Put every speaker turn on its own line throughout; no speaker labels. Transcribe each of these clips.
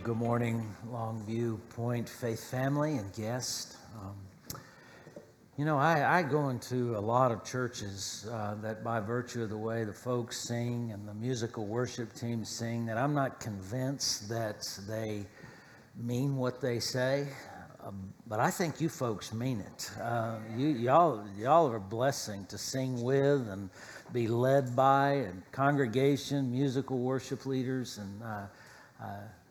Well, good morning, Longview Point Faith family and guests. Um, you know, I, I, go into a lot of churches uh, that, by virtue of the way the folks sing and the musical worship team sing, that I'm not convinced that they mean what they say. Um, but I think you folks mean it. Uh, you, y'all, y'all are a blessing to sing with and be led by, and congregation, musical worship leaders, and uh,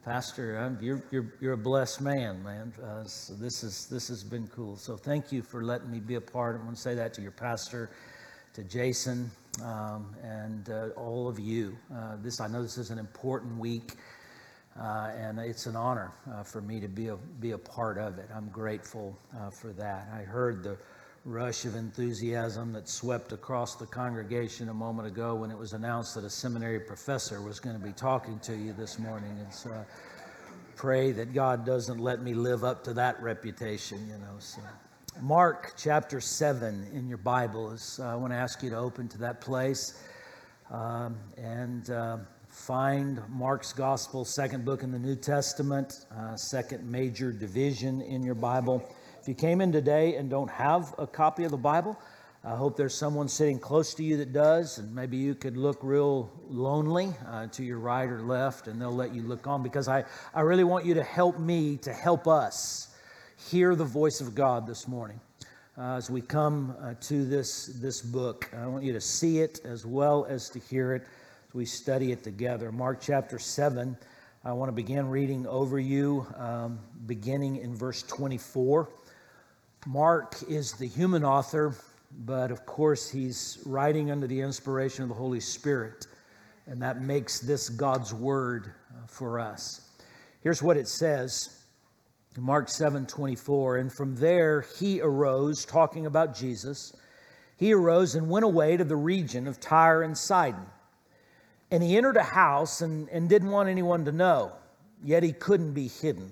Pastor, you're, you're, you're a blessed man, man. Uh, so this, is, this has been cool. So thank you for letting me be a part. I want to say that to your pastor, to Jason, um, and uh, all of you. Uh, this I know this is an important week, uh, and it's an honor uh, for me to be a, be a part of it. I'm grateful uh, for that. I heard the rush of enthusiasm that swept across the congregation a moment ago when it was announced that a seminary professor was going to be talking to you this morning. And so I pray that God doesn't let me live up to that reputation, you know. So Mark chapter 7 in your Bible is, uh, I want to ask you to open to that place um, and uh, find Mark's Gospel, second book in the New Testament, uh, second major division in your Bible. You came in today and don't have a copy of the Bible, I hope there's someone sitting close to you that does, and maybe you could look real lonely uh, to your right or left, and they'll let you look on because I, I really want you to help me to help us hear the voice of God this morning. Uh, as we come uh, to this, this book, I want you to see it as well as to hear it as we study it together. Mark chapter 7, I want to begin reading over you, um, beginning in verse 24. Mark is the human author, but of course, he's writing under the inspiration of the Holy Spirit, and that makes this God's word uh, for us. Here's what it says Mark 7 24. And from there he arose, talking about Jesus. He arose and went away to the region of Tyre and Sidon. And he entered a house and, and didn't want anyone to know, yet he couldn't be hidden.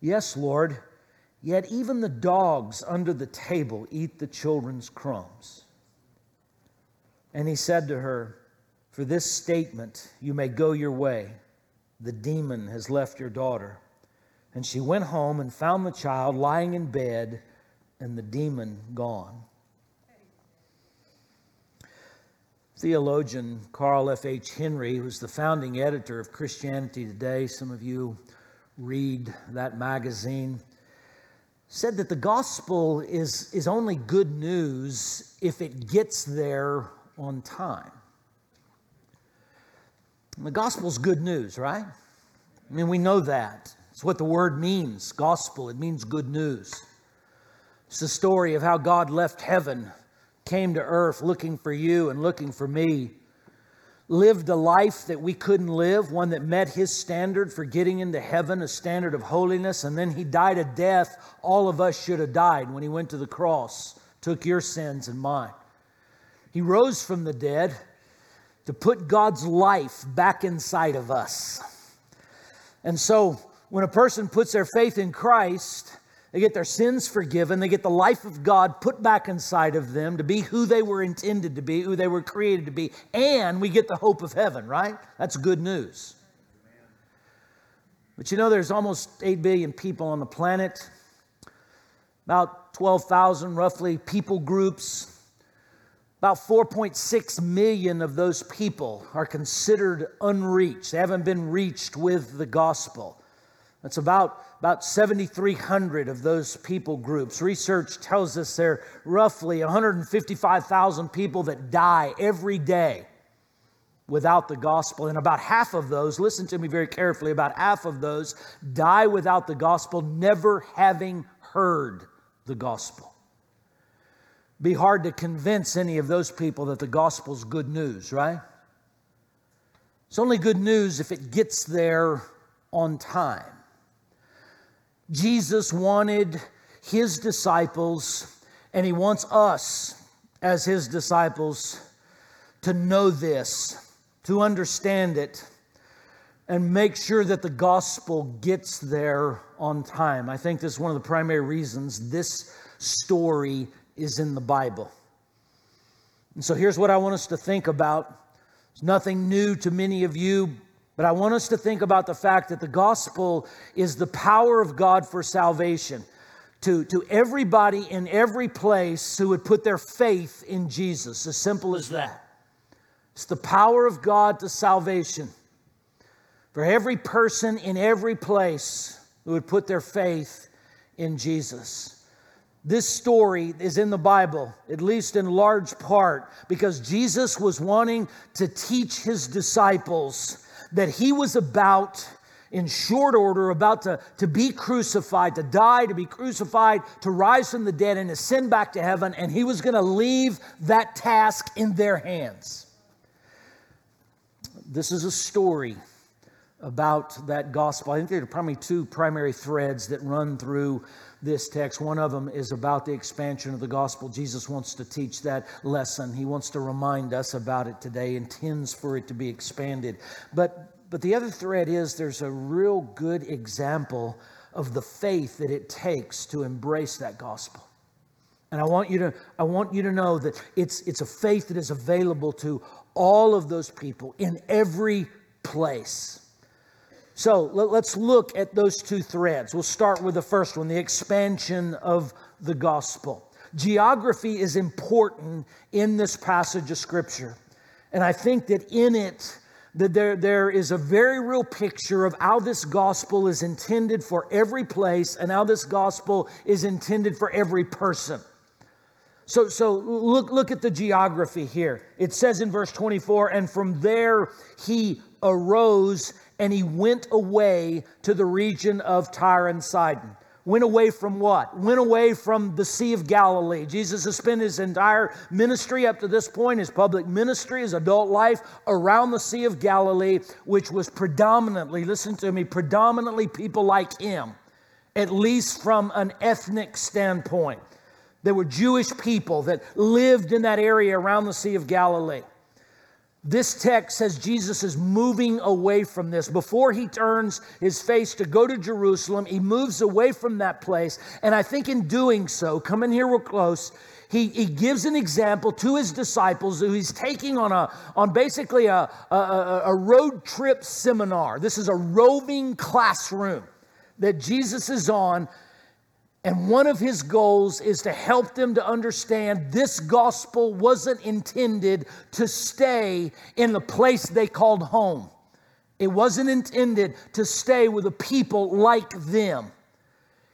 Yes, Lord, yet even the dogs under the table eat the children's crumbs. And he said to her, For this statement you may go your way. The demon has left your daughter. And she went home and found the child lying in bed and the demon gone. Theologian Carl F.H. Henry, who's the founding editor of Christianity Today, some of you read that magazine, said that the gospel is, is only good news if it gets there on time. And the gospel's good news, right? I mean, we know that. It's what the word means gospel, it means good news. It's the story of how God left heaven, came to earth looking for you and looking for me lived a life that we couldn't live, one that met his standard for getting into heaven, a standard of holiness, and then he died a death all of us should have died when he went to the cross, took your sins and mine. He rose from the dead to put God's life back inside of us. And so when a person puts their faith in Christ, they get their sins forgiven. They get the life of God put back inside of them to be who they were intended to be, who they were created to be. And we get the hope of heaven, right? That's good news. But you know, there's almost 8 billion people on the planet, about 12,000 roughly people groups. About 4.6 million of those people are considered unreached. They haven't been reached with the gospel. That's about, about 7,300 of those people groups. Research tells us there are roughly 155,000 people that die every day without the gospel. And about half of those, listen to me very carefully, about half of those die without the gospel, never having heard the gospel. Be hard to convince any of those people that the gospel's good news, right? It's only good news if it gets there on time. Jesus wanted his disciples, and he wants us as his disciples to know this, to understand it, and make sure that the gospel gets there on time. I think this is one of the primary reasons this story is in the Bible. And so here's what I want us to think about. It's nothing new to many of you, but I want us to think about the fact that the gospel is the power of God for salvation to, to everybody in every place who would put their faith in Jesus. As simple as that. It's the power of God to salvation for every person in every place who would put their faith in Jesus. This story is in the Bible, at least in large part, because Jesus was wanting to teach his disciples that he was about, in short order, about to, to be crucified, to die, to be crucified, to rise from the dead, and ascend back to heaven, and he was going to leave that task in their hands. This is a story about that gospel. I think there are probably two primary threads that run through this text. One of them is about the expansion of the gospel. Jesus wants to teach that lesson. He wants to remind us about it today, intends for it to be expanded. But but the other thread is there's a real good example of the faith that it takes to embrace that gospel. And I want you to, I want you to know that it's, it's a faith that is available to all of those people in every place. So let, us look at those two threads. We'll start with the first one the expansion of the gospel. Geography is important in this passage of Scripture. And I think that in it, that there, there is a very real picture of how this gospel is intended for every place and how this gospel is intended for every person. So, so look, look at the geography here. It says in verse 24, and from there he arose and he went away to the region of Tyre and Sidon. Went away from what? Went away from the Sea of Galilee. Jesus has spent his entire ministry up to this point, his public ministry, his adult life, around the Sea of Galilee, which was predominantly, listen to me, predominantly people like him, at least from an ethnic standpoint. There were Jewish people that lived in that area around the Sea of Galilee. This text says Jesus is moving away from this. Before he turns his face to go to Jerusalem, he moves away from that place. And I think in doing so, come in here real close, he, he gives an example to his disciples who he's taking on, a, on basically a, a, a road trip seminar. This is a roving classroom that Jesus is on and one of his goals is to help them to understand this gospel wasn't intended to stay in the place they called home. It wasn't intended to stay with a people like them.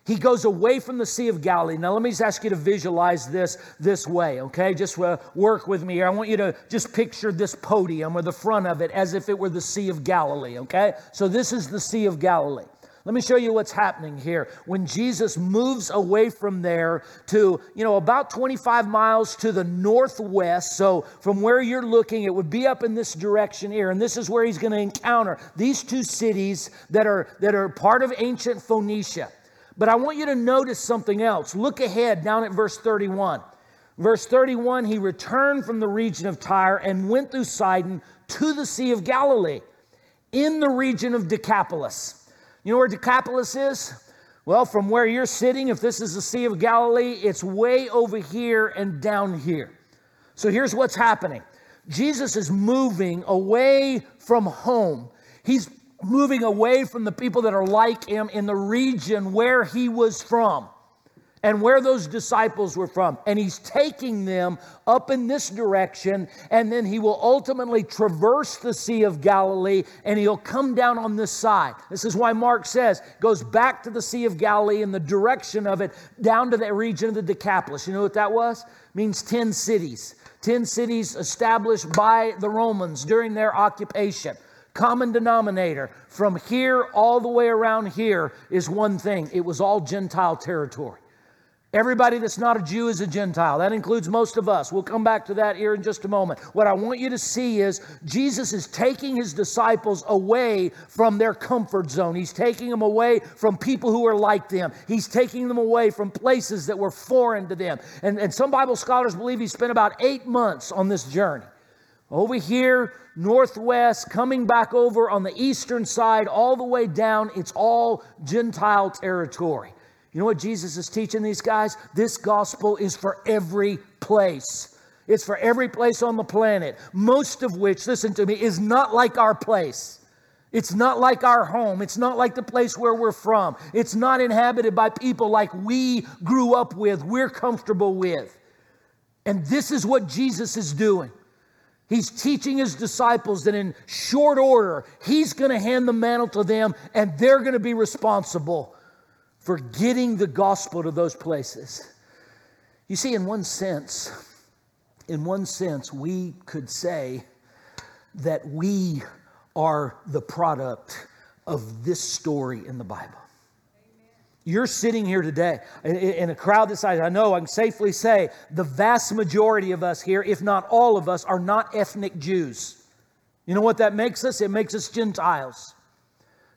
He goes away from the Sea of Galilee. Now, let me just ask you to visualize this this way, okay? Just work with me here. I want you to just picture this podium or the front of it as if it were the Sea of Galilee, okay? So, this is the Sea of Galilee. Let me show you what's happening here. When Jesus moves away from there to, you know, about 25 miles to the northwest, so from where you're looking, it would be up in this direction here, and this is where he's going to encounter these two cities that are that are part of ancient Phoenicia. But I want you to notice something else. Look ahead down at verse 31. Verse 31, he returned from the region of Tyre and went through Sidon to the Sea of Galilee in the region of Decapolis. You know where Decapolis is? Well, from where you're sitting, if this is the Sea of Galilee, it's way over here and down here. So here's what's happening Jesus is moving away from home. He's moving away from the people that are like him in the region where he was from and where those disciples were from. And he's taking them up in this direction, and then he will ultimately traverse the Sea of Galilee and he'll come down on this side. This is why Mark says, goes back to the Sea of Galilee in the direction of it down to the region of the Decapolis. You know what that was? It means 10 cities. 10 cities established by the Romans during their occupation common denominator from here all the way around here is one thing it was all Gentile territory. Everybody that's not a Jew is a Gentile. That includes most of us. We'll come back to that here in just a moment. What I want you to see is Jesus is taking his disciples away from their comfort zone. He's taking them away from people who are like them. He's taking them away from places that were foreign to them. And, and some Bible scholars believe he spent about eight months on this journey. Over here, northwest, coming back over on the eastern side, all the way down, it's all Gentile territory. You know what Jesus is teaching these guys? This gospel is for every place. It's for every place on the planet, most of which, listen to me, is not like our place. It's not like our home. It's not like the place where we're from. It's not inhabited by people like we grew up with, we're comfortable with. And this is what Jesus is doing. He's teaching his disciples that in short order, he's going to hand the mantle to them and they're going to be responsible for getting the gospel to those places. You see, in one sense, in one sense, we could say that we are the product of this story in the Bible. You're sitting here today in a crowd this size. I know I can safely say the vast majority of us here, if not all of us, are not ethnic Jews. You know what that makes us? It makes us Gentiles.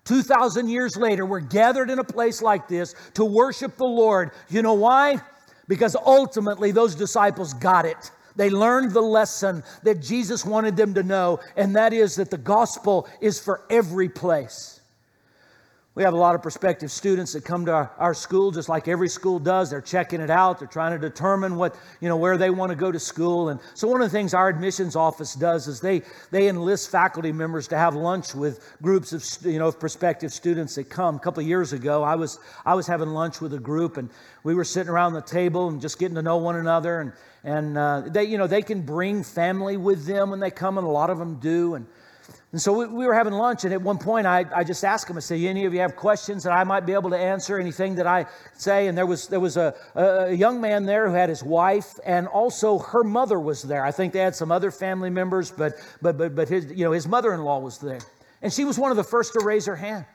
2,000 years later, we're gathered in a place like this to worship the Lord. You know why? Because ultimately those disciples got it. They learned the lesson that Jesus wanted them to know, and that is that the gospel is for every place. We have a lot of prospective students that come to our, our, school, just like every school does. They're checking it out. They're trying to determine what, you know, where they want to go to school. And so one of the things our admissions office does is they, they enlist faculty members to have lunch with groups of, you know, prospective students that come. A couple of years ago, I was, I was having lunch with a group and we were sitting around the table and just getting to know one another. And, and uh, they, you know, they can bring family with them when they come, and a lot of them do. And and so we, we, were having lunch, and at one point I, I just asked him, I said, any of you have questions that I might be able to answer, anything that I say? And there was, there was a, a young man there who had his wife, and also her mother was there. I think they had some other family members, but, but, but, but his, you know, his mother-in-law was there. And she was one of the first to raise her hand.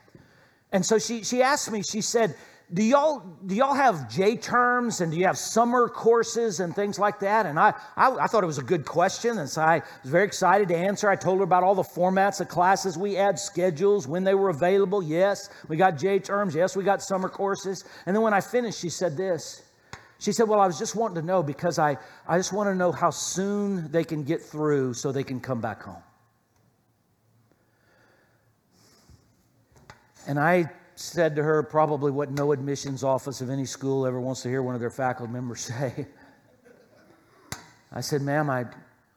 And so she, she asked me, she said, do y'all do y'all have J terms and do you have summer courses and things like that? And I, I, I thought it was a good question, and so I was very excited to answer. I told her about all the formats of classes we had, schedules, when they were available. Yes, we got J terms. Yes, we got summer courses. And then when I finished, she said this. She said, Well, I was just wanting to know because I, I just want to know how soon they can get through so they can come back home. And I said to her probably what no admissions office of any school ever wants to hear one of their faculty members say. I said, ma'am, I,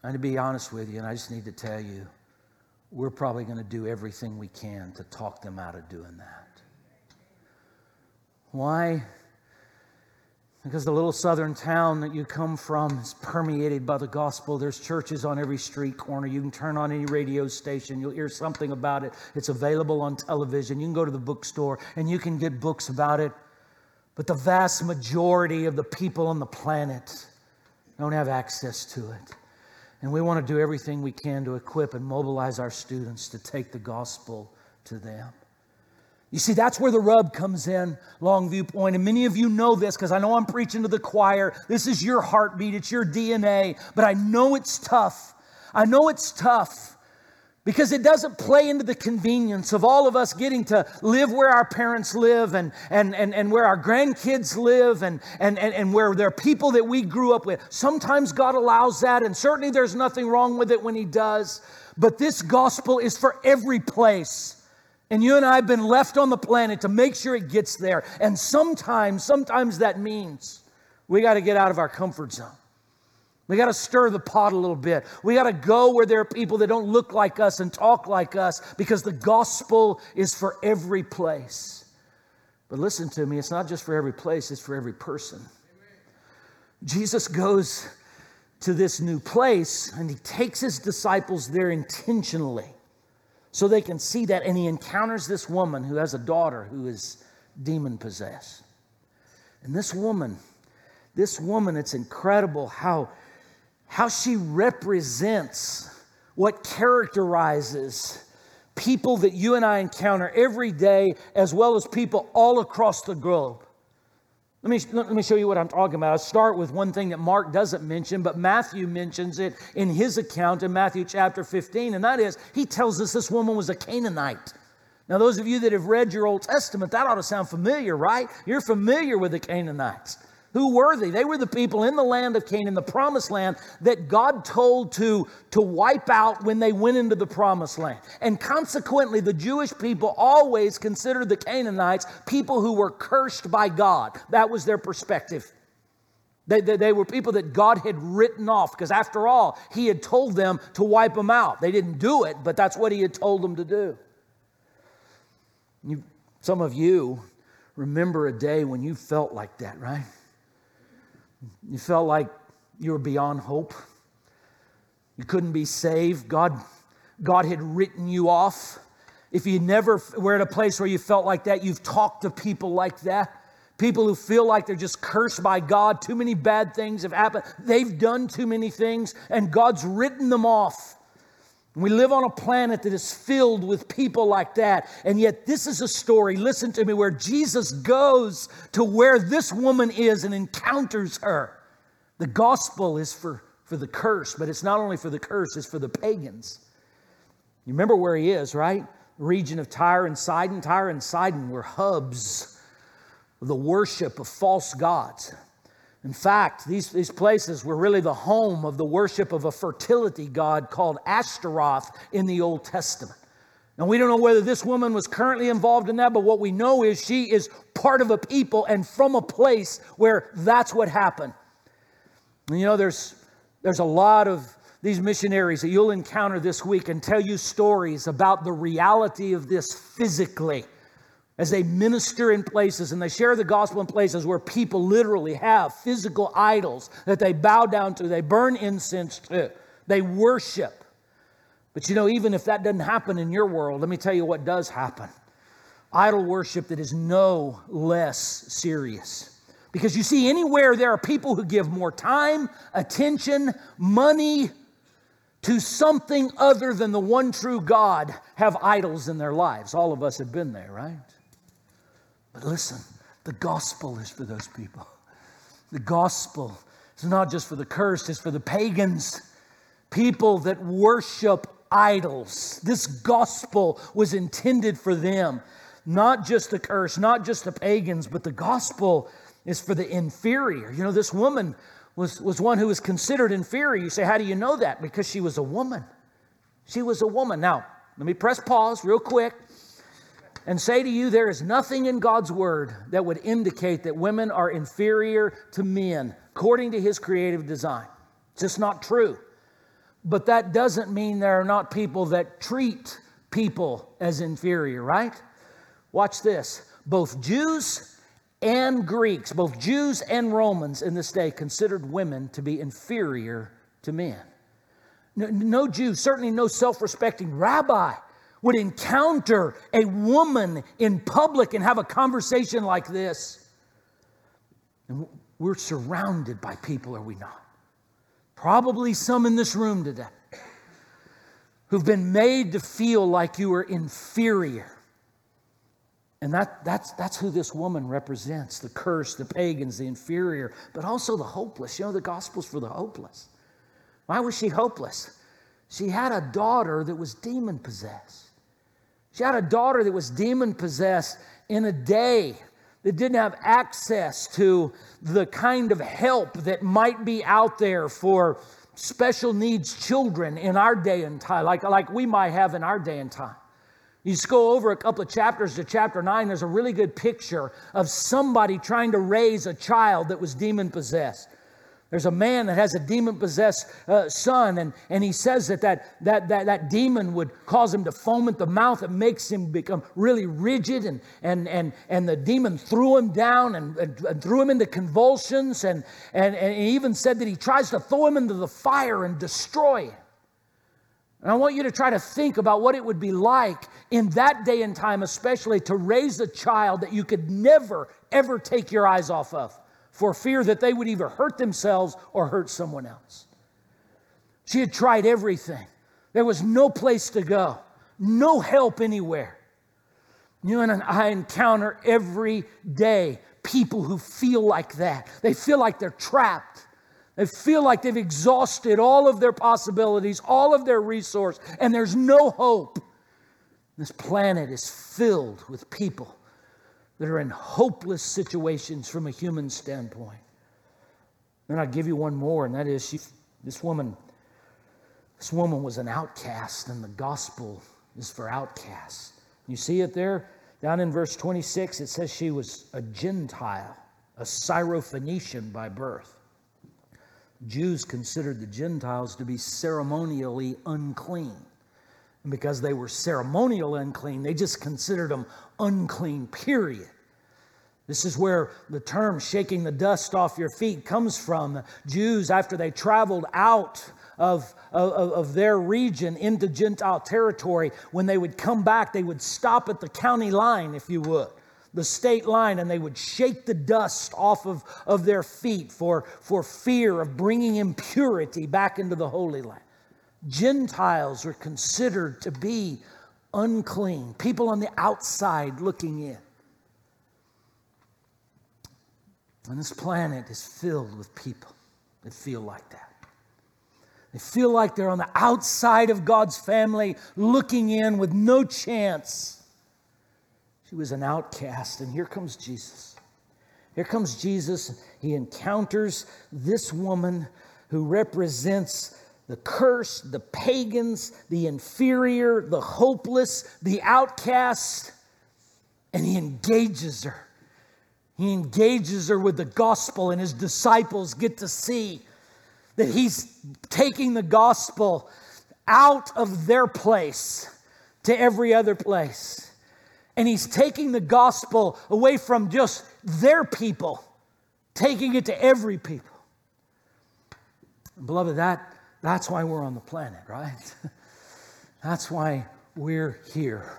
I need to be honest with you, and I just need to tell you, we're probably going to do everything we can to talk them out of doing that. Why? Because the little southern town that you come from is permeated by the gospel. There's churches on every street corner. You can turn on any radio station, you'll hear something about it. It's available on television. You can go to the bookstore and you can get books about it. But the vast majority of the people on the planet don't have access to it. And we want to do everything we can to equip and mobilize our students to take the gospel to them. You see, that's where the rub comes in, Longview Point. And many of you know this because I know I'm preaching to the choir. This is your heartbeat, it's your DNA. But I know it's tough. I know it's tough because it doesn't play into the convenience of all of us getting to live where our parents live and, and, and, and where our grandkids live and, and, and, and where there are people that we grew up with. Sometimes God allows that, and certainly there's nothing wrong with it when He does. But this gospel is for every place. And you and I have been left on the planet to make sure it gets there. And sometimes, sometimes that means we got to get out of our comfort zone. We got to stir the pot a little bit. We got to go where there are people that don't look like us and talk like us because the gospel is for every place. But listen to me, it's not just for every place, it's for every person. Jesus goes to this new place and he takes his disciples there intentionally so they can see that. And he encounters this woman who has a daughter who is demon possessed. And this woman, this woman, it's incredible how, how she represents what characterizes people that you and I encounter every day, as well as people all across the globe. Let me, let me show you what I'm talking about. I'll start with one thing that Mark doesn't mention, but Matthew mentions it in his account in Matthew chapter 15, and that is he tells us this woman was a Canaanite. Now, those of you that have read your Old Testament, that ought to sound familiar, right? You're familiar with the Canaanites. Who were they? They were the people in the land of Canaan, the promised land, that God told to, to wipe out when they went into the promised land. And consequently, the Jewish people always considered the Canaanites people who were cursed by God. That was their perspective. They, they, they, were people that God had written off because, after all, He had told them to wipe them out. They didn't do it, but that's what He had told them to do. You, some of you remember a day when you felt like that, right? You felt like you were beyond hope. You couldn't be saved. God, God had written you off. If you never were at a place where you felt like that, you've talked to people like that. People who feel like they're just cursed by God. Too many bad things have happened. They've done too many things, and God's written them off. We live on a planet that is filled with people like that. And yet, this is a story, listen to me, where Jesus goes to where this woman is and encounters her. The gospel is for, for the curse, but it's not only for the curse, it's for the pagans. You remember where he is, right? Region of Tyre and Sidon. Tyre and Sidon were hubs of the worship of false gods. In fact, these, these places were really the home of the worship of a fertility god called Ashtaroth in the Old Testament. Now, we don't know whether this woman was currently involved in that, but what we know is she is part of a people and from a place where that's what happened. And you know, there's, there's a lot of these missionaries that you'll encounter this week and tell you stories about the reality of this physically as they minister in places and they share the gospel in places where people literally have physical idols that they bow down to, they burn incense to, they worship. But you know, even if that doesn't happen in your world, let me tell you what does happen idol worship that is no less serious. Because you see, anywhere there are people who give more time, attention, money to something other than the one true God have idols in their lives. All of us have been there, right? But listen, the gospel is for those people. The gospel is not just for the cursed, it's for the pagans, people that worship idols. This gospel was intended for them, not just the cursed, not just the pagans, but the gospel is for the inferior. You know, this woman was, was one who was considered inferior. You say, How do you know that? Because she was a woman. She was a woman. Now, let me press pause real quick and say to you, there is nothing in God's word that would indicate that women are inferior to men according to his creative design. It's just not true. But that doesn't mean there are not people that treat people as inferior, right? Watch this. Both Jews and Greeks, both Jews and Romans in this day considered women to be inferior to men. No, no Jew, certainly no self respecting rabbi would encounter a woman in public and have a conversation like this. And we're surrounded by people, are we not? Probably some in this room today who've been made to feel like you are inferior. And that, that's, that's who this woman represents the cursed, the pagans, the inferior, but also the hopeless. You know, the gospel's for the hopeless. Why was she hopeless? She had a daughter that was demon possessed. She had a daughter that was demon possessed in a day that didn't have access to the kind of help that might be out there for special needs children in our day and time, like, like we might have in our day and time. You just go over a couple of chapters to chapter 9, there's a really good picture of somebody trying to raise a child that was demon possessed. There's a man that has a demon possessed uh, son, and, and he says that that, that, that that demon would cause him to foam at the mouth. It makes him become really rigid, and, and, and, and the demon threw him down and, and, and threw him into convulsions. And, and, and he even said that he tries to throw him into the fire and destroy him. And I want you to try to think about what it would be like in that day and time, especially to raise a child that you could never, ever take your eyes off of for fear that they would either hurt themselves or hurt someone else. She had tried everything. There was no place to go, no help anywhere. You and I encounter every day
people who feel like that. They feel like they're trapped. They feel like they've exhausted all of their possibilities, all of their resource, and there's no hope. This planet is filled with people that are in hopeless situations from a human standpoint. Then I'll give you one more, and that is she, this woman. This woman was an outcast, and the gospel is for outcasts. You see it there? Down in verse 26, it says she was a Gentile, a Syrophoenician by birth. Jews considered the Gentiles to be ceremonially unclean. And because they were ceremonial unclean, they just considered them unclean, period. This is where the term shaking the dust off your feet comes from. Jews, after they traveled out of, of, of, their region into Gentile territory, when they would come back, they would stop at the county line, if you would, the state line, and they would shake the dust off of, of their feet for, for fear of bringing impurity back into the Holy Land. Gentiles were considered to be unclean, people on the outside looking in. And this planet is filled with people that feel like that. They feel like they're on the outside of God's family, looking in with no chance. She was an outcast, and here comes Jesus. Here comes Jesus. He encounters this woman who represents the cursed, the pagans, the inferior, the hopeless, the outcast, and he engages her. He engages her with the gospel, and his disciples get to see that he's taking the gospel out of their place to every other place. And he's taking the gospel away from just their people, taking it to every people. Beloved, that, that's why we're on the planet, right? that's why we're here.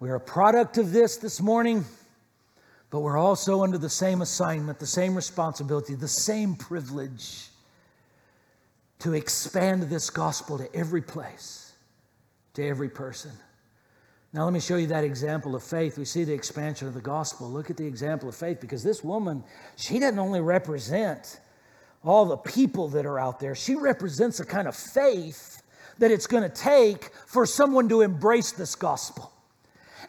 We're a product of this this morning. But we're also under the same assignment, the same responsibility, the same privilege to expand this gospel to every place, to every person. Now, let me show you that example of faith. We see the expansion of the gospel. Look at the example of faith because this woman, she doesn't only represent all the people that are out there, she represents a kind of faith that it's going to take for someone to embrace this gospel.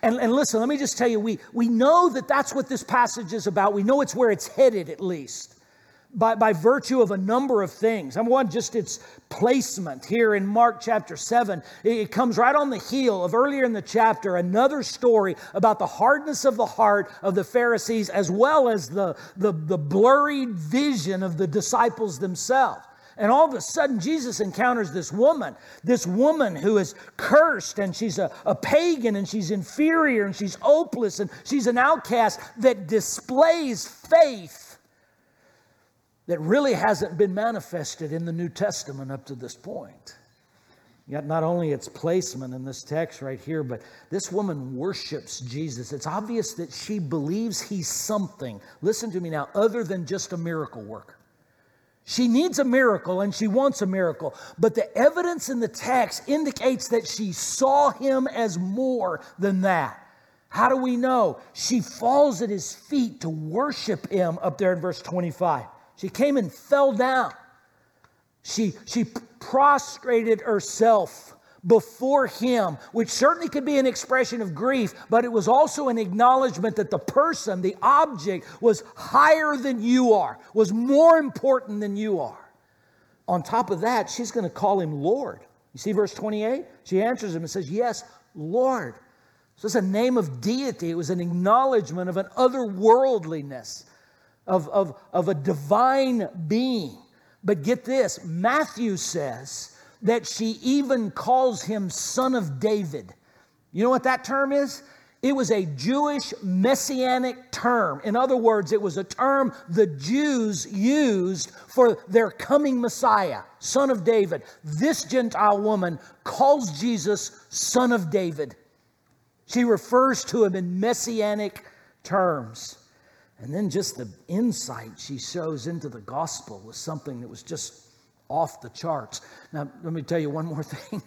And, and listen, let me just tell you, we, we know that that's what this passage is about. We know it's where it's headed, at least, by, by virtue of a number of things. Number one, just its placement here in Mark chapter 7. It comes right on the heel of earlier in the chapter, another story about the hardness of the heart of the Pharisees, as well as the, the, the blurry vision of the disciples themselves. And all of a sudden, Jesus encounters this woman, this woman who is cursed and she's a, a pagan and she's inferior and she's hopeless and she's an outcast that displays faith that really hasn't been manifested in the New Testament up to this point. Yet, not only its placement in this text right here, but this woman worships Jesus. It's obvious that she believes he's something, listen to me now, other than just a miracle worker. She needs a miracle and she wants a miracle, but the evidence in the text indicates that she saw him as more than that. How do we know? She falls at his feet to worship him up there in verse 25. She came and fell down. She, she prostrated herself before him, which certainly could be an expression of grief, but it was also an acknowledgement that the person, the object, was higher than you are, was more important than you are. On top of that, she's going to call him Lord. You see verse 28? She answers him and says, Yes, Lord. So it's a name of deity. It was an acknowledgement of an otherworldliness, of, of, of a divine being. But get this Matthew says, that she even calls him son of David. You know what that term is? It was a Jewish messianic term. In other words, it was a term the Jews used for their coming Messiah, son of David. This Gentile woman calls Jesus son of David. She refers to him in messianic terms. And then just the insight she shows into the gospel was something that was just off the charts. Now, let me tell you one more thing.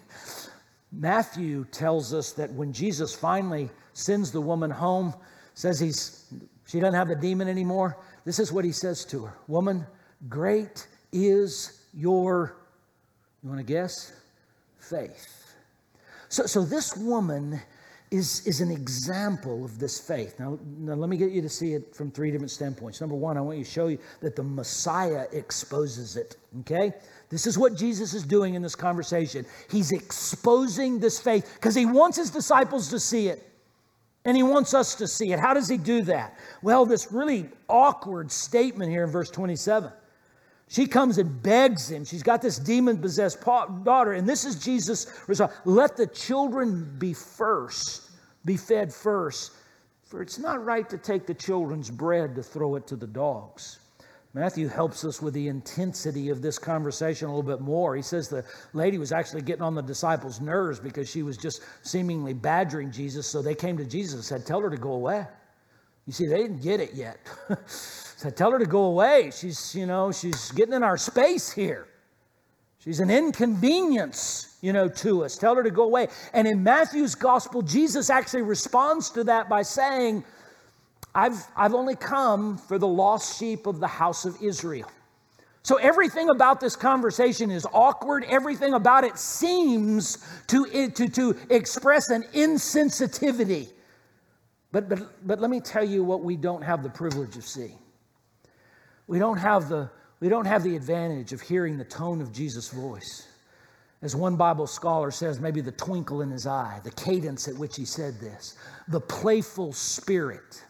Matthew tells us that when Jesus finally sends the woman home, says he's She doesn't have a demon anymore. This is what he says to her Woman, great is your, you want to guess? Faith. So, so this woman is, is an example of this faith. Now, now, let me get you to see it from three different standpoints. Number one, I want you to show you that the Messiah exposes it, okay? This is what Jesus is doing in this conversation. He's exposing this faith because he wants his disciples to see it. And he wants us to see it. How does he do that? Well, this really awkward statement here in verse 27. She comes and begs him. She's got this demon possessed daughter, and this is Jesus' response. Let the children be first, be fed first, for it's not right to take the children's bread to throw it to the dogs. Matthew helps us with the intensity of this conversation a little bit more. He says the lady was actually getting on the disciples' nerves because she was just seemingly badgering Jesus. So they came to Jesus and said, Tell her to go away. You see, they didn't get it yet. Tell her to go away. She's, you know, she's getting in our space here. She's an inconvenience, you know, to us. Tell her to go away. And in Matthew's gospel, Jesus actually responds to that by saying, I've, I've only come for the lost sheep of the house of Israel. So everything about this conversation is awkward. Everything about it seems to, to, to express an insensitivity. But, but, but let me tell you what we don't have the privilege of seeing. We don't have the, we don't have the advantage of hearing the tone of Jesus' voice. As one Bible scholar says, maybe the twinkle in his eye, the cadence at which he said this, the playful spirit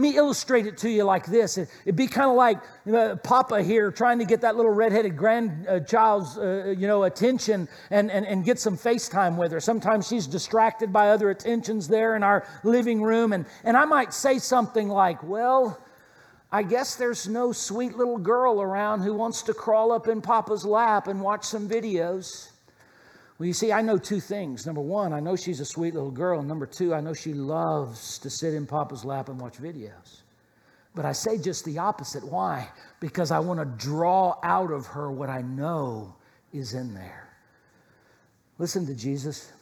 let me illustrate it to you like this. It'd be kind of like you know, Papa here trying to get that little redheaded grandchild's uh, you know, attention and, and, and get some FaceTime with her. Sometimes she's distracted by other attentions there in our living room. And, and I might say something like, Well, I guess there's no sweet little girl around who wants to crawl up in Papa's lap and watch some videos. Well, you see, I know two things. Number one, I know she's a sweet little girl. Number two, I know she loves to sit in Papa's lap and watch videos. But I say just the opposite. Why? Because I want to draw out of her what I know is in there. Listen to Jesus.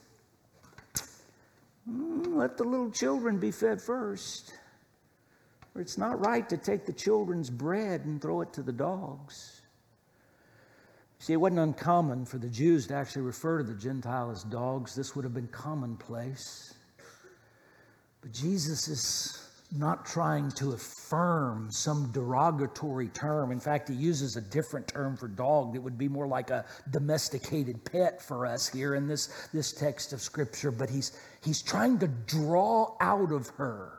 Mm, let the little children be fed first. It's not right to take the children's bread and throw it to the dogs. See, it wasn't uncommon for the Jews to actually refer to the Gentile as dogs. This would have been commonplace. But Jesus is not trying to affirm some derogatory term. In fact, he uses a different term for dog that would be more like a domesticated pet for us here in this, this text of Scripture. But he's, he's trying to draw out of her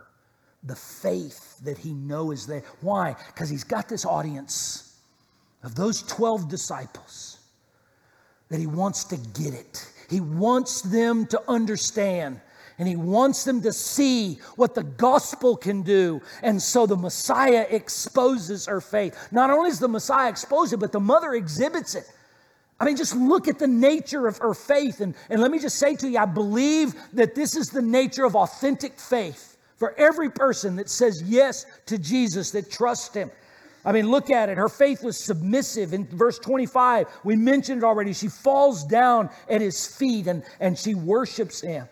the faith that he knows is there. Why? Because he's got this audience of those 12 disciples that he wants to get it. He wants them to understand and he wants them to see what the gospel can do. And so the Messiah exposes her faith. Not only is the Messiah expose it, but the mother exhibits it. I mean, just look at the nature of her faith. And, and let me just say to you, I believe that this is the nature of authentic faith for every person that says yes to Jesus, that trusts him. I mean, look at it. Her faith was submissive. In verse 25, we mentioned it already. She falls down at his feet and, and she worships him.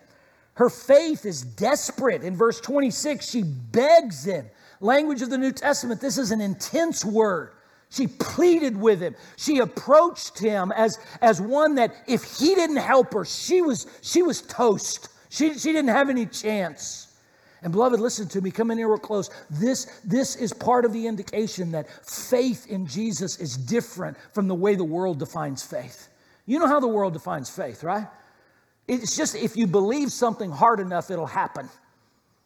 Her faith is desperate. In verse 26, she begs him. Language of the New Testament, this is an intense word. She pleaded with him. She approached him as, as one that if he didn't help her, she was, she was toast. She, she didn't have any chance. And beloved, listen to me. Come in here real close. This, this is part of the indication that faith in Jesus is different from the way the world defines faith. You know how the world defines faith, right? It's just if you believe something hard enough, it'll happen.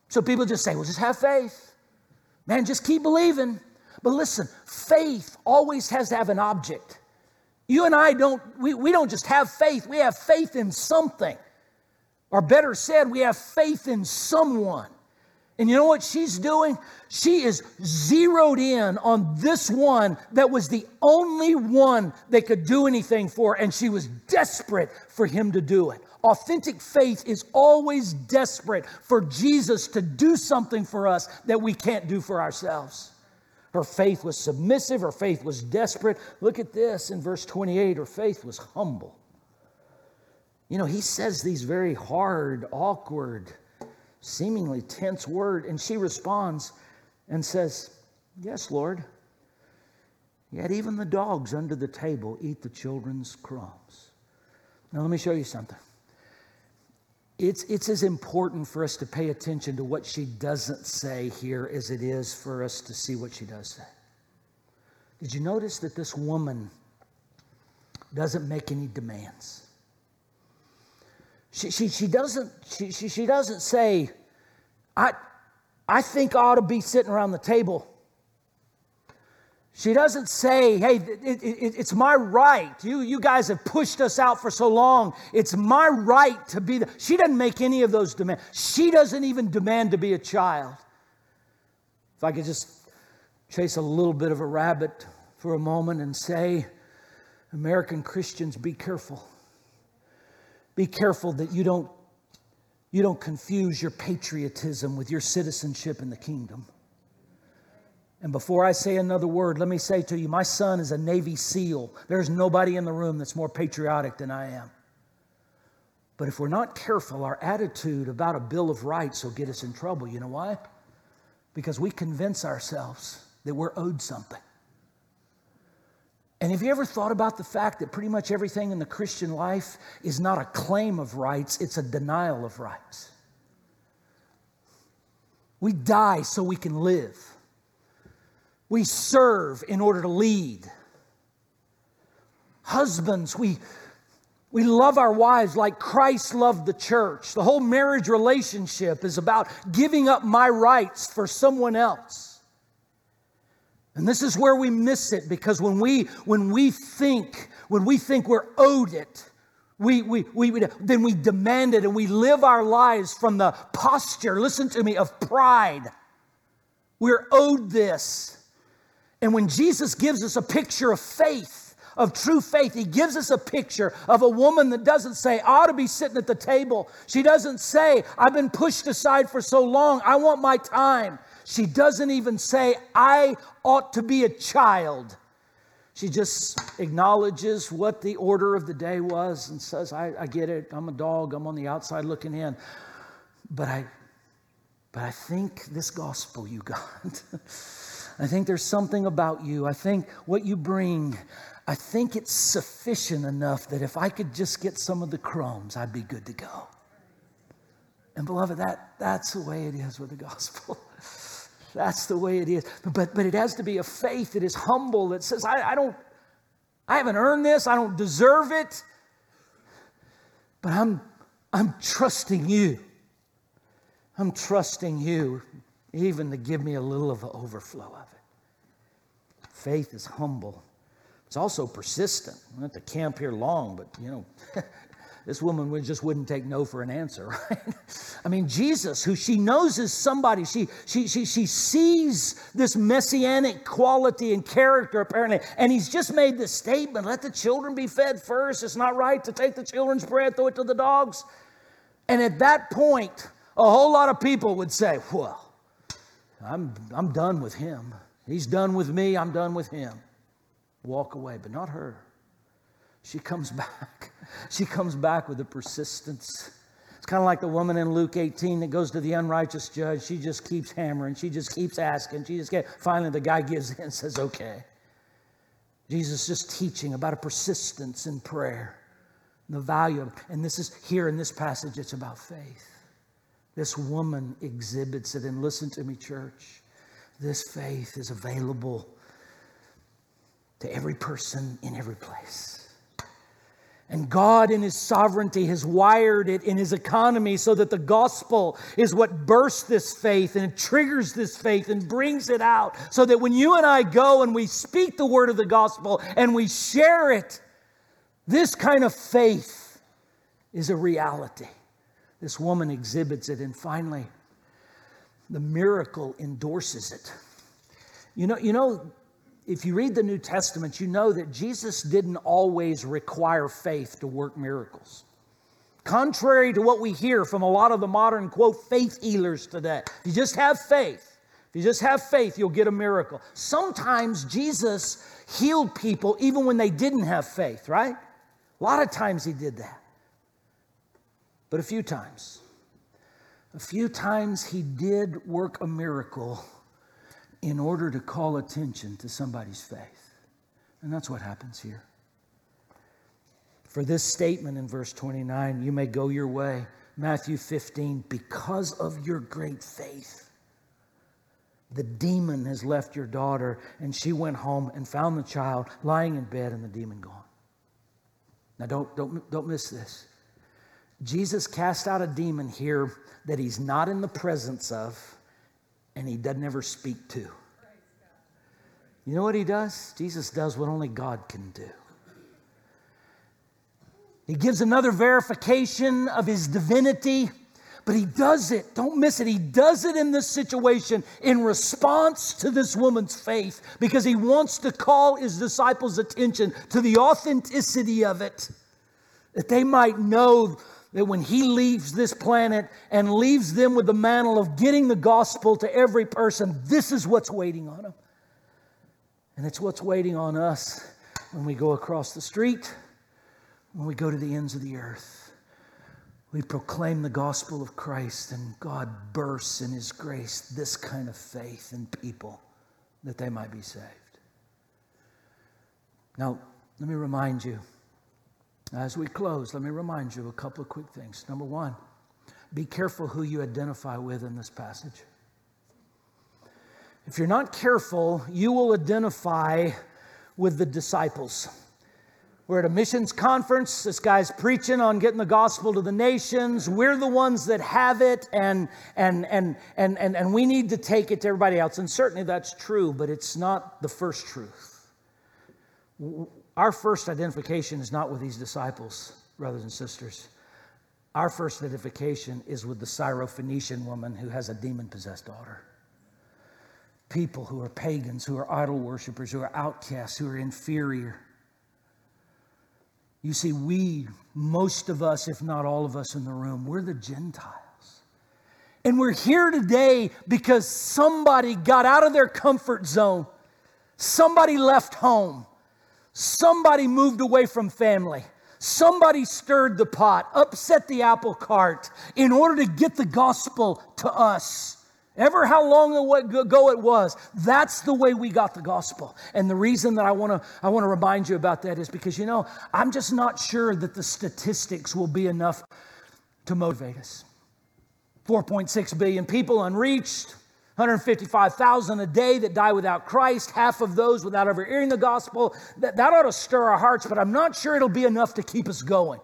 So people just say, well, just have faith. Man, just keep believing. But listen, faith always has to have an object. You and I don't, we, we don't just have faith, we have faith in something. Or better said, we have faith in someone. And you know what she's doing? She is zeroed in on this one that was the only one they could do anything for, and she was desperate for him to do it. Authentic faith is always desperate for Jesus to do something for us that we can't do for ourselves. Her faith was submissive, her faith was desperate. Look at this in verse 28 her faith was humble. You know, he says these very hard, awkward, seemingly tense word. And she responds, and says, Yes, Lord. Yet even the dogs under the table eat the children's crumbs. Now, let me show you something. It's, it's as important for us to pay attention to what she doesn't say here as it is for us to see what she does say. Did you notice that this woman doesn't make any demands? She, she, she, doesn't, she, she, she doesn't say, I, I think I ought to be sitting around the table. She doesn't say, hey, it, it, it's my right. You, you guys have pushed us out for so long. It's my right to be there. She doesn't make any of those demands. She doesn't even demand to be a child. If I could just chase a little bit of a rabbit for a moment and say, American Christians, be careful. Be careful that you don't, you don't confuse your patriotism with your citizenship in the kingdom. And before I say another word, let me say to you my son is a Navy SEAL. There's nobody in the room that's more patriotic than I am. But if we're not careful, our attitude about a Bill of Rights will get us in trouble. You know why? Because we convince ourselves that we're owed something. And have you ever thought about the fact that pretty much everything in the Christian life is not a claim of rights, it's a denial of rights? We die so we can live. We serve in order to lead. Husbands, we, we love our wives like Christ loved the church. The whole marriage relationship is about giving up my rights for someone else. And this is where we miss it because when we when we think when we think we're owed it, we, we, we, then we demand it and we live our lives from the posture, listen to me, of pride. We're owed this. And when Jesus gives us a picture of faith, of true faith, he gives us a picture of a woman that doesn't say, I ought to be sitting at the table. She doesn't say, I've been pushed aside for so long, I want my time. She doesn't even say, I ought to be a child. She just acknowledges what the order of the day was and says, I, I get it. I'm a dog. I'm on the outside looking in. But I, but I think this gospel you got. I think there's something about you. I think what you bring, I think it's sufficient enough that if I could just get some of the crumbs, I'd be good to go. And beloved, that, that's the way it is with the gospel. that's the way it is. But, but it has to be a faith that is humble, that says, I, I don't, I haven't earned this, I don't deserve it, but I'm, I'm trusting you. I'm trusting you even to give me a little of the overflow of it. Faith is humble. It's also persistent. I'm at to camp here long, but you know, this woman would just wouldn't take no for an answer, right? I mean, Jesus, who she knows is somebody, she, she, she, she sees this messianic quality and character apparently, and he's just made this statement let the children be fed first. It's not right to take the children's bread, throw it to the dogs. And at that point, a whole lot of people would say, well, I'm, I'm done with him. He's done with me, I'm done with him. Walk away, but not her. She comes back. She comes back with a persistence. It's kind of like the woman in Luke 18 that goes to the unrighteous judge. She just keeps hammering. She just keeps asking. She just finally the guy gives in and says, okay. Jesus is just teaching about a persistence in prayer, the value of, and this is here in this passage, it's about faith. This woman exhibits it. And listen to me, church. This faith is available to every person in every place. And God, in His sovereignty, has wired it in His economy so that the gospel is what bursts this faith and triggers this faith and brings it out. So that when you and I go and we speak the word of the gospel and we share it, this kind of faith is a reality. This woman exhibits it, and finally, the miracle endorses it. You know, you know, if you read the New Testament, you know that Jesus didn't always require faith to work miracles. Contrary to what we hear from a lot of the modern, quote, faith healers today. If you just have faith, if you just have faith, you'll get a miracle. Sometimes Jesus healed people even when they didn't have faith, right? A lot of times he did that but a few times. A few times he did work a miracle, in order to call attention to somebody's faith. And that's what happens here. For this statement in verse 29, you may go your way. Matthew 15, because of your great faith, the demon has left your daughter, and she went home and found the child lying in bed and the demon gone. Now, don't, don't, don't miss this. Jesus cast out a demon here that he's not in the presence of and he doesn't ever speak to. You know what he does? Jesus does what only God can do. He gives another verification of his divinity, but he does it, don't miss it, he does it in this situation in response to this woman's faith because he wants to call his disciples' attention to the authenticity of it, that they might know that when he leaves this planet and leaves them with the mantle of getting the gospel to every person, this is what's waiting on him. And it's what's waiting on us when we go across the street, when we go to the ends of the earth. We proclaim the gospel of Christ, and God bursts in His grace this kind of faith in people that they might be saved. Now, let me remind you as we close, let me remind you a couple of quick things. Number one, be careful who you identify with in this passage. If you're not careful, you will identify with the disciples. We're at a missions conference. This guy's preaching on getting the gospel to the nations. We're the ones that have it, and, and, and, and, and, and we need to take it to everybody else. And certainly that's true, but it's not the first truth. Our first identification is not with these disciples, brothers and sisters. Our first identification is with the Syrophoenician woman who has a demon possessed daughter. People who are pagans, who are idol worshippers, who are outcasts, who are inferior. You see, we, most of us, if not all of us in the room, we're the Gentiles. And we're here today because somebody got out of their comfort zone, somebody left home Somebody moved away from family. Somebody stirred the pot, upset the apple cart in order to get the gospel to us. Ever how long ago it was, that's the way we got the gospel. And the reason that I want to I want to remind you about that is because you know, I'm just not sure that the statistics will be enough to motivate us. 4.6 billion people unreached, 155,000 a day that die without Christ, half of those without ever hearing the gospel. That, that ought to stir our hearts, but I'm not sure it'll be enough to keep us going.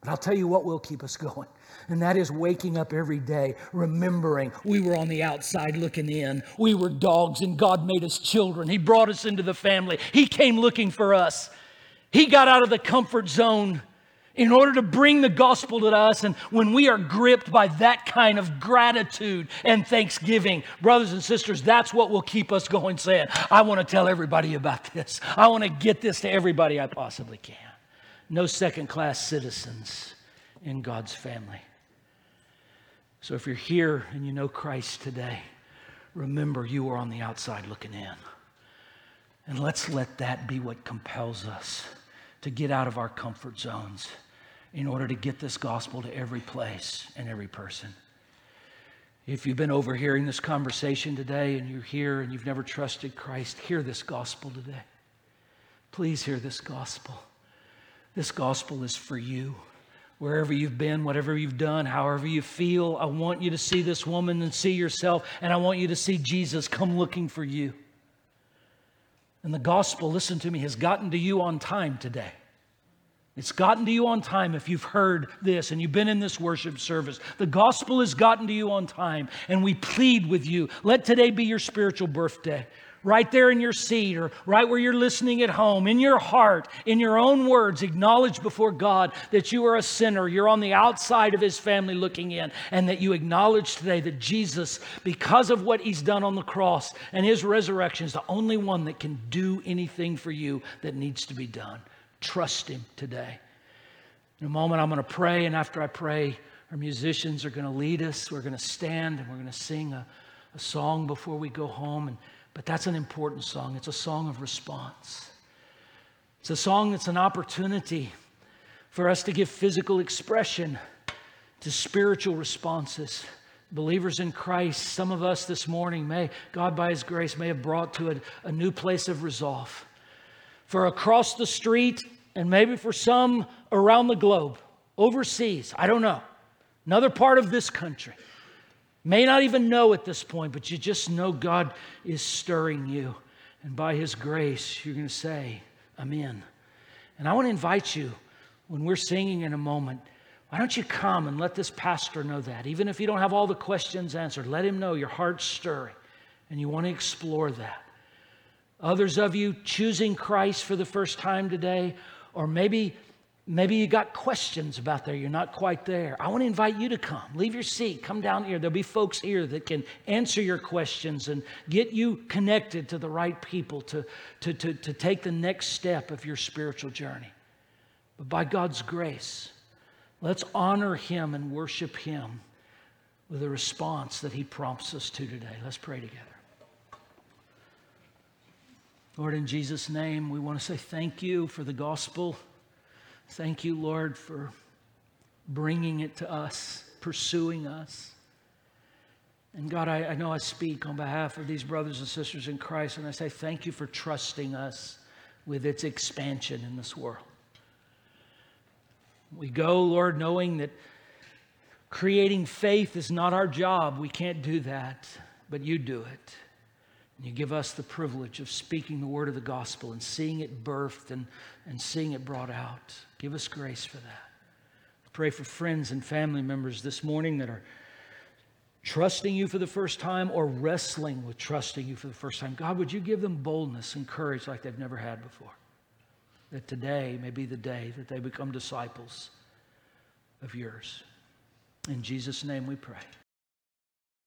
But I'll tell you what will keep us going. And that is waking up every day, remembering we were on the outside looking in. We were dogs, and God made us children. He brought us into the family. He came looking for us. He got out of the comfort zone in order to bring the gospel to us. And when we are gripped by that kind of gratitude and thanksgiving, brothers and sisters, that's what will keep us going, saying, I want to tell everybody about this. I want to get this to everybody I possibly can. No second class citizens in God's family. So if you're here and you know Christ today, remember you are on the outside looking in. And let's let that be what compels us to get out of our comfort zones in order to get this gospel to every place and every person. If you've been overhearing this conversation today and you're here and you've never trusted Christ, hear this gospel today. Please hear this gospel. This gospel is for you. Wherever you've been, whatever you've done, however you feel, I want you to see this woman and see yourself, and I want you to see Jesus come looking for you. And the gospel, listen to me, has gotten to you on time today. It's gotten to you on time if you've heard this and you've been in this worship service. The gospel has gotten to you on time, and we plead with you. Let today be your spiritual birthday. Right there in your seat, or right where you're listening at home, in your heart, in your own words, acknowledge before God that you are a sinner. You're on the outside of His family looking in, and that you acknowledge today that Jesus, because of what He's done on the cross and His resurrection, is the only one that can do anything for you that needs to be done. Trust Him today. In a moment, I'm going to pray, and after I pray, our musicians are going to lead us. We're going to stand and we're going to sing a, a song before we go home. And, but that's an important song. It's a song of response. It's a song that's an opportunity for us to give physical expression to spiritual responses believers in Christ, some of us this morning may, God by His grace, may have brought to a, a new place of resolve. For across the street, and maybe for some around the globe, overseas, I don't know, another part of this country, may not even know at this point, but you just know God is stirring you. And by His grace, you're going to say, I'm in. And I want to invite you when we're singing in a moment why don't you come and let this pastor know that? Even if you don't have all the questions answered, let him know your heart's stirring and you want to explore that. Others of you choosing Christ for the first time today, or maybe maybe you got questions about there, you're not quite there. I want to invite you to come. Leave your seat, come down here. There'll be folks here that can answer your questions and get you connected to the right people to, to, to, to take the next step of your spiritual journey. But by God's grace, Let's honor him and worship him with a response that he prompts us to today. Let's pray together. Lord, in Jesus' name, we want to say thank you for the gospel. Thank you, Lord, for bringing it to us, pursuing us. And God, I, I, know I speak on behalf of these brothers and sisters in Christ, and I say thank you for trusting us with its expansion in this world. We go, Lord, knowing that creating faith is not our job. We can't do that, but you do it. And you give us the privilege of speaking the word of the gospel and seeing it birthed and, and seeing it brought out. Give us grace for that. Pray for friends and family members this morning that are trusting you for the first time or wrestling with trusting you for the first time. God, would you give them boldness and courage like they've never had before? that today may be the day that they become disciples of yours. In Jesus' name we pray.